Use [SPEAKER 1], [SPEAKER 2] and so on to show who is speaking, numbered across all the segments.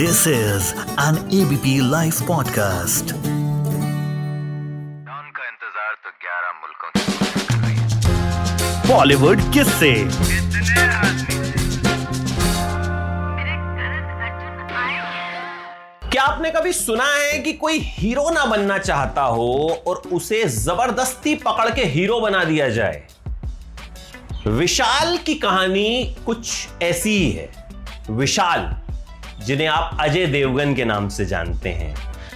[SPEAKER 1] This is an ABP Life podcast.
[SPEAKER 2] का इंतज़ार तो 11 मुल्कों
[SPEAKER 1] बॉलीवुड
[SPEAKER 2] किस से
[SPEAKER 3] क्या आपने कभी सुना है कि कोई हीरो ना बनना चाहता हो और उसे ज़बरदस्ती पकड़ के हीरो बना दिया जाए? विशाल की कहानी कुछ ऐसी ही है। विशाल। जिन्हें आप अजय देवगन के नाम से जानते हैं।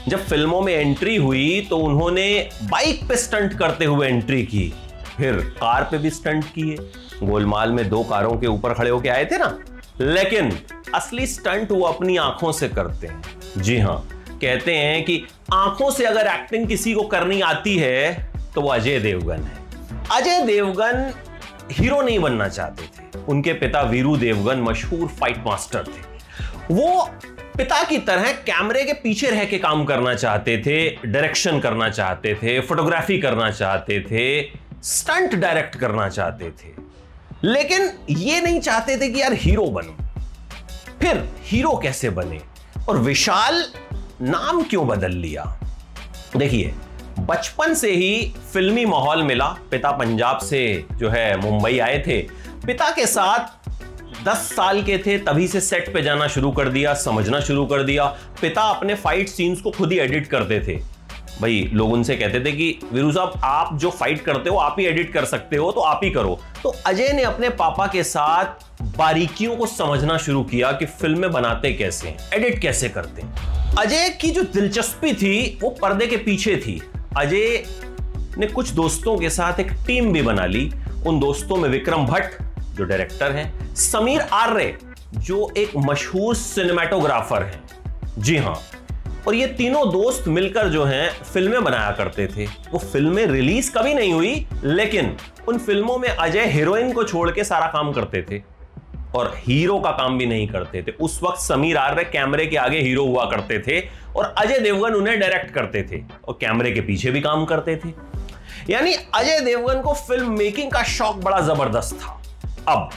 [SPEAKER 3] जब फ़िल्मों में एंट्री हुई तो उन्होंने बाइक पे स्टंट करते हुए एंट्री की। फिर कार पे भी स्टंट किए। गोलमाल में दो कारों के ऊपर खड़े होके आए थे ना? लेकिन असली स्टंट वो अपनी आँखों से करते हैं। जी हाँ, कहते हैं कि आँखों से अगर एक्टिंग किसी को करनी आती है तो वो अजय देवगन है। अजय देवगन हीरो नहीं बनना चाहते थे। उनके पिता वीरू देवगन मशहूर फाइट मास्टर थे। वो पिता की तरह कैमरे के पीछे रह के काम करना चाहते थे डायरेक्शन करना चाहते थे फोटोग्राफी करना चाहते थे स्टंट डायरेक्ट करना चाहते थे। लेकिन ये नहीं चाहते थे कि यार हीरो बनूं। फिर हीरो कैसे बने? और विशाल नाम क्यों बदल लिया? देखिए, बचपन से ही फिल्मी माहौल मिला। पिता पंजाब से जो है मुंबई आए थे। पिता के साथ दस साल के थे, तभी से सेट पे जाना शुरू कर दिया, समझना शुरू कर दिया। पिता अपने फाइट सीन्स को खुद ही एडिट करते थे। भाई, लोग उनसे कहते थे कि, वीरू साहब, आप जो फाइट करते हो, आप ही एडिट कर सकते हो तो आप ही करो। तो अजय ने अपने पापा के साथ बारीकियों को समझना शुरू किया कि फ़िल्में बनाते कैसे हैं एडिट कैसे करते हैं। अजय की जो दिलचस्पी थी, वो पर्दे के पीछे थी। अजय ने कुछ दोस्तों के साथ एक टीम भी बना ली। उन दोस्तों में विक्रम भट्ट जो डायरेक्टर हैं, समीर आर्य, जो एक मशहूर सिनेमाटोग्राफर हैं। जी हाँ, और ये तीनों दोस्त मिलकर जो हैं, फ़िल्में बनाया करते थे। वो फ़िल्में रिलीज़ कभी नहीं हुई, लेकिन उन फ़िल्मों में अजय हीरोइन को छोड़ के सारा काम करते थे। और हीरो का काम भी नहीं करते थे। उस वक्त समीर आर्य कैमरे के आगे हीरो हुआ करते थे, और अजय देवगन उन्हें डायरेक्ट करते थे, और कैमरे के पीछे भी काम करते थे। यानी अजय देवगन को फ़िल्म मेकिंग का शौक बड़ा ज़बरदस्त था। अब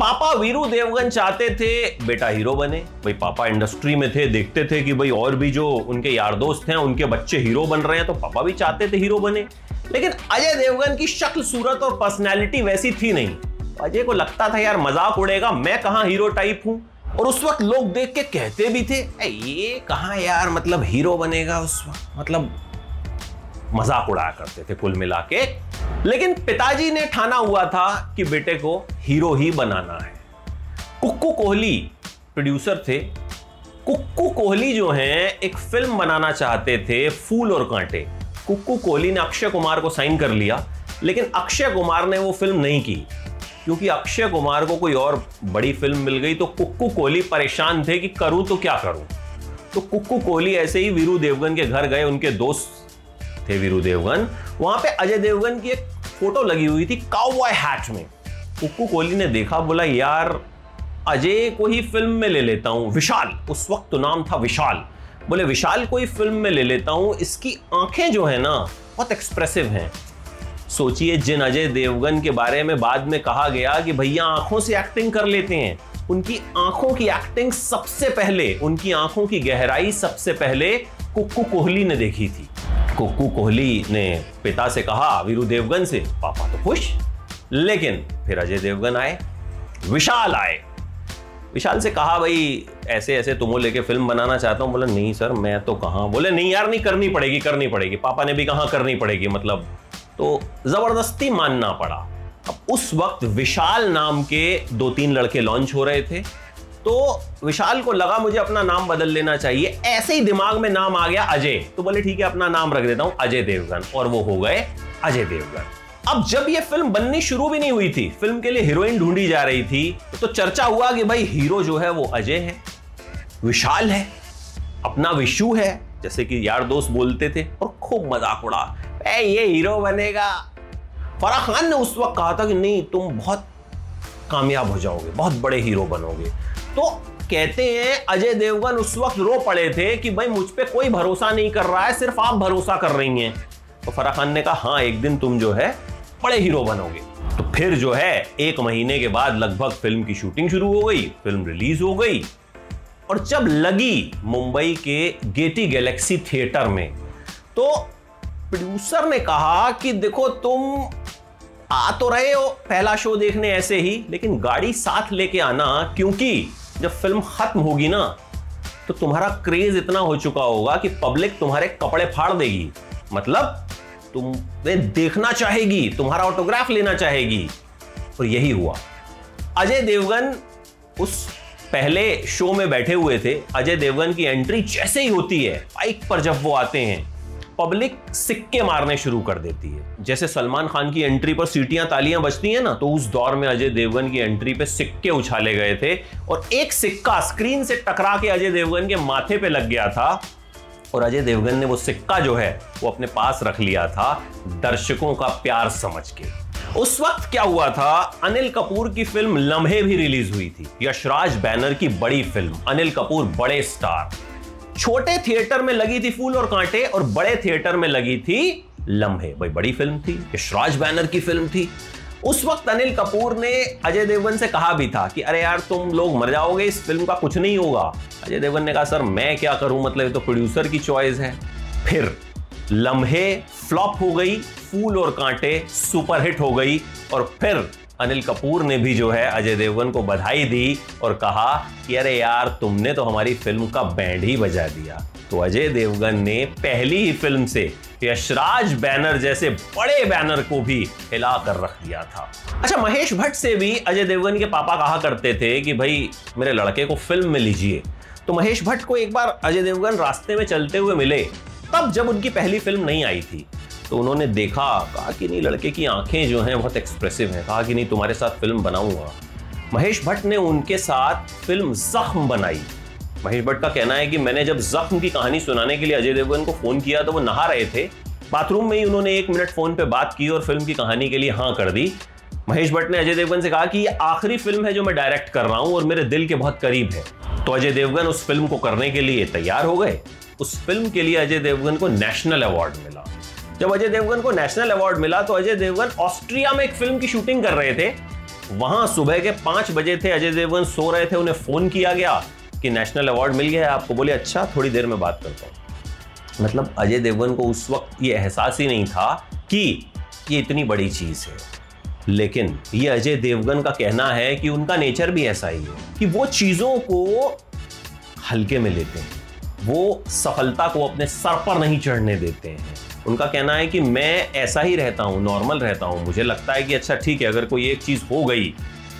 [SPEAKER 3] पापा वीरू देवगन चाहते थे बेटा हीरो बने। भाई पापा इंडस्ट्री में थे देखते थे कि भाई और भी जो उनके यार दोस्त हैं उनके बच्चे हीरो बन रहे हैं तो पापा भी चाहते थे हीरो बने। लेकिन अजय देवगन की शक्ल सूरत और पर्सनैलिटी वैसी थी नहीं। अजय को लगता था यार मज़ाक उड़ेगा मैं कहाँ हीरो टाइप हूँ? और उस वक्त लोग देख के कहते भी थे "ए, ये कहाँ यार मतलब हीरो बनेगा उस वक्त? मतलब मज़ाक उड़ाया करते थे कुल मिला के। लेकिन पिताजी ने ठाना हुआ था कि बेटे को हीरो ही बनाना है। कुक्कू कोहली प्रोड्यूसर थे। कुक्कू कोहली जो हैं, एक फ़िल्म बनाना चाहते थे, फूल और कांटे। कुक्कू कोहली ने अक्षय कुमार को साइन कर लिया, लेकिन अक्षय कुमार ने वो फ़िल्म नहीं की। क्योंकि अक्षय कुमार को कोई और बड़ी फ़िल्म मिल गई तो कुक्कू कोहली परेशान थे कि करूँ तो क्या करूँ? तो कुक्कू कोहली ऐसे ही वीरू देवगन के घर गए, उनके दोस्त थे वीरू देवगन। वहाँ पे अजय देवगन की एक फ़ोटो लगी हुई थी काउबॉय हैट में। कुक्कू कोहली ने देखा, बोला, यार, अजय को ही फ़िल्म में ले लेता हूँ, विशाल। उस वक्त तो नाम था विशाल। बोले, विशाल को ही फ़िल्म में ले लेता हूँ, इसकी आँखें जो है ना, बहुत एक्सप्रेसिव हैं। सोचिए, जिन अजय देवगन के बारे में बाद में कहा गया कि भैया, आँखों से एक्टिंग कर लेते हैं। उनकी आँखों की एक्टिंग सबसे पहले, उनकी आँखों की गहराई सबसे पहले कुक्कू कोहली ने देखी थी। कुक्कू कोहली ने पिता से कहा, वीरू देवगन से पापा तो खुश, लेकिन फिर अजय देवगन आए, विशाल आए। विशाल से कहा, भाई, ऐसे ऐसे तुमो लेके फ़िल्म बनाना चाहता हूँ। बोला, नहीं सर, मैं तो कहा बोले, नहीं यार, नहीं करनी पड़ेगी करनी पड़ेगी। पापा ने भी कहा, करनी पड़ेगी मतलब। तो ज़बरदस्ती मानना पड़ा। अब उस वक्त विशाल नाम के दो तीन लड़के लॉन्च हो रहे थे। तो विशाल को लगा मुझे अपना नाम बदल लेना चाहिए। ऐसे ही दिमाग में नाम आ गया अजय। तो बोले, ठीक है, अपना नाम रख देता हूँ, अजय देवगन। और वो हो गए अजय देवगन। अब जब ये फ़िल्म बननी शुरू भी नहीं हुई थी, फ़िल्म के लिए हीरोइन ढूंढी जा रही थी तो चर्चा हुआ कि भाई हीरो जो है वो अजय है, विशाल है, अपना विशु है, जैसे कि यार दोस्त बोलते थे, और खूब मज़ाक उड़ा। ए, ये हीरो बनेगा। फराह खान ने उस वक्त कहा था कि, नहीं, तुम बहुत कामयाब हो जाओगे, बहुत बड़े हीरो बनोगे। तो कहते हैं, अजय देवगन उस वक्त रो पड़े थे कि भाई मुझ पर कोई भरोसा नहीं कर रहा है, सिर्फ़ आप भरोसा कर रही हैं। तो फराह खान ने कहा हाँ एक दिन तुम जो है, बड़े हीरो बनोगे। तो फिर जो है, एक महीने के बाद लगभग फ़िल्म की शूटिंग शुरू हो गई, फ़िल्म रिलीज़ हो गई। और जब लगी मुंबई के गेटी गैलेक्सी थिएटर में तो प्रोड्यूसर ने कहा कि देखो, तुम आ तो रहे हो, पहला शो देखने ऐसे ही, लेकिन गाड़ी साथ लेके आना, क्योंकि जब फ़िल्म खत्म होगी ना तो तुम्हारा क्रेज इतना हो चुका होगा कि पब्लिक तुम्हारे कपड़े फाड़ देगी। मतलब तुम्हें देखना चाहेगी, तुम्हारा ऑटोग्राफ लेना चाहेगी। और यही हुआ। अजय देवगन उस पहले शो में बैठे हुए थे। अजय देवगन की एंट्री जैसे ही होती है बाइक पर जब वो आते हैं पब्लिक सिक्के मारने शुरू कर देती है। जैसे सलमान खान की एंट्री पर सीटियाँ तालियाँ बजती हैं ना तो उस दौर में अजय देवगन की एंट्री पे सिक्के उछाले गए थे और एक सिक्का स्क्रीन से टकरा के अजय देवगन के माथे पे लग गया था और अजय देवगन ने वो सिक्का जो है, वो अपने पास रख लिया था दर्शकों का प्यार समझ के। उस वक्त क्या हुआ था, अनिल कपूर की फ़िल्म लम्हे भी रिलीज़ हुई थी। यशराज बैनर की बड़ी फ़िल्म, अनिल कपूर बड़े स्टार। छोटे थिएटर में लगी थी फूल और कांटे और बड़े थिएटर में लगी थी लम्हे। भाई, बड़ी फ़िल्म थी यशराज बैनर की फ़िल्म थी। उस वक्त अनिल कपूर ने अजय देवगन से कहा भी था कि, अरे यार, तुम लोग मर जाओगे, इस फ़िल्म का कुछ नहीं होगा। अजय देवगन ने कहा, सर, मैं क्या करूँ? मतलब ये तो प्रोड्यूसर की चॉइस है। फिर लम्हे फ्लॉप हो गई, फूल और कांटे सुपरहिट हो गई और फिर अनिल कपूर ने भी जो है अजय देवगन को बधाई दी और कहा कि अरे यार, तुमने तो हमारी फ़िल्म का बैंड ही बजा दिया। तो अजय देवगन ने पहली ही फ़िल्म से यशराज बैनर जैसे बड़े बैनर को भी हिला कर रख दिया था। अच्छा महेश भट्ट से भी अजय देवगन के पापा कहा करते थे कि भाई, मेरे लड़के को फ़िल्म में लीजिए। तो महेश भट्ट को एक बार अजय देवगन रास्ते में चलते हुए मिले, तब जब उनकी पहली फ़िल्म नहीं आई थी। तो उन्होंने देखा, कहा कि नहीं, लड़के की आँखें जो हैं बहुत एक्सप्रेसिव हैं। कहा कि नहीं, तुम्हारे साथ फ़िल्म बनाऊँगा। महेश भट्ट ने उनके साथ फ़िल्म जख्म बनाई। महेश भट्ट का कहना है कि मैंने जब जख्म की कहानी सुनाने के लिए अजय देवगन को फ़ोन किया तो वो नहा रहे थे। बाथरूम में ही उन्होंने एक मिनट फ़ोन पे बात की और फ़िल्म की कहानी के लिए हाँ कर दी। महेश भट्ट ने अजय देवगन से कहा कि ये आखिरी फ़िल्म है जो मैं डायरेक्ट कर रहा हूँ और मेरे दिल के बहुत करीब है। तो अजय देवगन उस फ़िल्म को करने के लिए तैयार हो गए। उस फ़िल्म के लिए अजय देवगन को नेशनल अवार्ड मिला। जब अजय देवगन को नेशनल अवार्ड मिला तो अजय देवगन ऑस्ट्रिया में एक फ़िल्म की शूटिंग कर रहे थे। वहाँ सुबह के पाँच बजे थे अजय देवगन, सो रहे थे, उन्हें फ़ोन किया गया कि नेशनल अवार्ड मिल गया है आपको। बोले अच्छा थोड़ी देर में बात करता हूँ। मतलब अजय देवगन को उस वक्त ये एहसास ही नहीं था कि ये इतनी बड़ी चीज़ है। लेकिन ये अजय देवगन का कहना है कि उनका नेचर भी ऐसा ही है कि वो चीज़ों को हल्के में लेते हैं। वो सफलता को अपने सर पर नहीं चढ़ने देते हैं। उनका कहना है कि मैं ऐसा ही रहता हूँ नॉर्मल रहता हूँ। मुझे लगता है कि अच्छा ठीक है, अगर कोई एक चीज़ हो गई,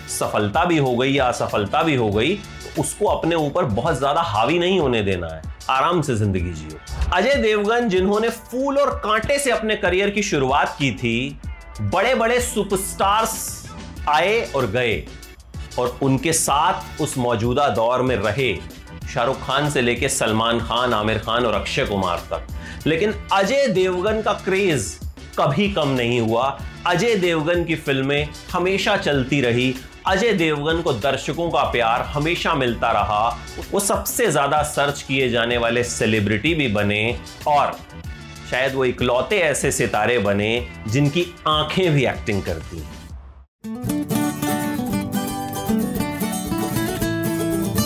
[SPEAKER 3] सफलता भी हो गई या असफलता भी हो गई तो उसको अपने ऊपर बहुत ज़्यादा हावी नहीं होने देना है। आराम से ज़िंदगी जियो। अजय देवगन, जिन्होंने फूल और कांटे से अपने करियर की शुरुआत की थी बड़े बड़े सुपरस्टार्स आए और गए, और उनके साथ उस मौजूदा दौर में रहे। शाहरुख खान से लेके सलमान खान, आमिर खान और अक्षय कुमार तक। लेकिन अजय देवगन का क्रेज कभी कम नहीं हुआ। अजय देवगन की फ़िल्में हमेशा चलती रही। अजय देवगन को दर्शकों का प्यार हमेशा मिलता रहा। वो सबसे ज़्यादा सर्च किए जाने वाले सेलिब्रिटी भी बने और शायद वो इकलौते ऐसे सितारे बने जिनकी आँखें भी एक्टिंग करती हैं।